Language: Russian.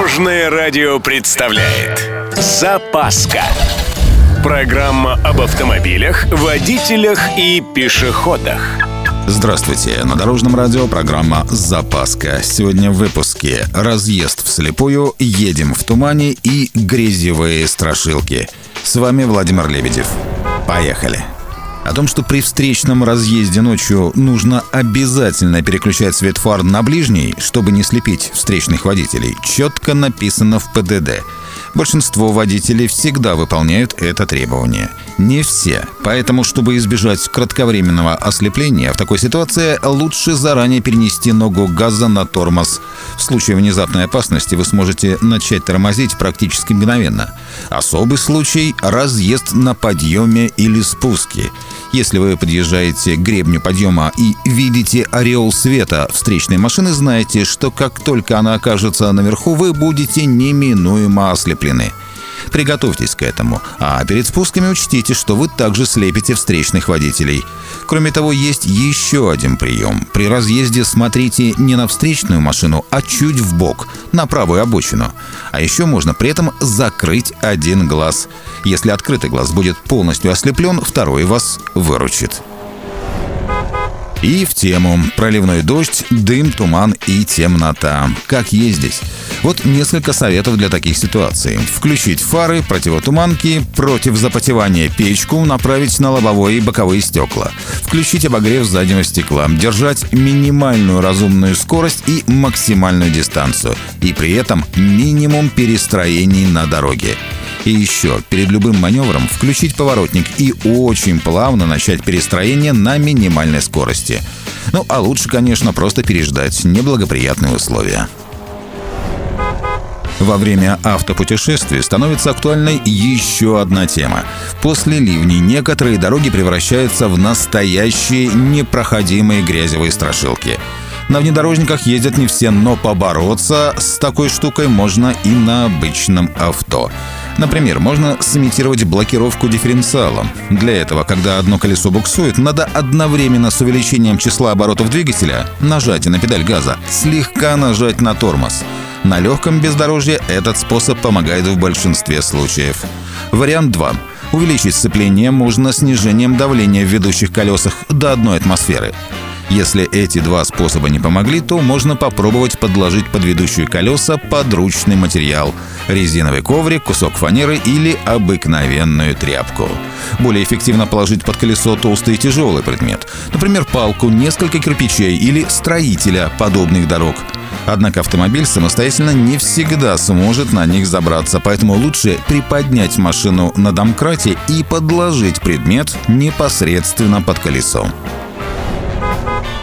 Дорожное радио представляет Запаска Программа об автомобилях, водителях и пешеходах Здравствуйте! На Дорожном радио программа «Запаска». Сегодня в выпуске «Разъезд вслепую», «Едем в тумане» и «Грязевые страшилки». С вами Владимир Лебедев. Поехали! О том, что при встречном разъезде ночью нужно обязательно переключать свет фар на ближний, чтобы не слепить встречных водителей, четко написано в ПДД. Большинство водителей всегда выполняют это требование. Не все. Поэтому, чтобы избежать кратковременного ослепления, в такой ситуации лучше заранее перенести ногу газа на тормоз. В случае внезапной опасности вы сможете начать тормозить практически мгновенно. Особый случай – разъезд на подъеме или спуске. Если вы подъезжаете к гребню подъема и видите ореол света встречной машины, знаете, что как только она окажется наверху, вы будете неминуемо ослеплены. Приготовьтесь к этому. А перед спусками учтите, что вы также слепите встречных водителей. Кроме того, есть еще один прием. При разъезде смотрите не на встречную машину, а чуть в бок, на правую обочину. А еще можно при этом закрыть один глаз. Если открытый глаз будет полностью ослеплен, второй вас выручит. И в тему проливной дождь, дым, туман и темнота. Как ездить? Вот несколько советов для таких ситуаций. Включить фары, противотуманки, против запотевания печку, направить на лобовое и боковые стекла. Включить обогрев заднего стекла. Держать минимальную разумную скорость и максимальную дистанцию. И при этом минимум перестроений на дороге. И еще, перед любым маневром включить поворотник и очень плавно начать перестроение на минимальной скорости. Ну, а лучше, конечно, просто переждать неблагоприятные условия. Во время автопутешествий становится актуальной еще одна тема. После ливней некоторые дороги превращаются в настоящие непроходимые грязевые страшилки. На внедорожниках ездят не все, но побороться с такой штукой можно и на обычном авто. Например, можно сымитировать блокировку дифференциалом. Для этого, когда одно колесо буксует, надо одновременно с увеличением числа оборотов двигателя нажать на педаль газа, слегка нажать на тормоз. На легком бездорожье этот способ помогает в большинстве случаев. Вариант 2. Увеличить сцепление можно снижением давления в ведущих колесах до одной атмосферы. Если эти два способа не помогли, то можно попробовать подложить под ведущие колеса подручный материал – резиновый коврик, кусок фанеры или обыкновенную тряпку. Более эффективно положить под колесо толстый и тяжелый предмет, например, палку, несколько кирпичей или строителя подобных дорог. Однако автомобиль самостоятельно не всегда сможет на них забраться, поэтому лучше приподнять машину на домкрате и подложить предмет непосредственно под колесо.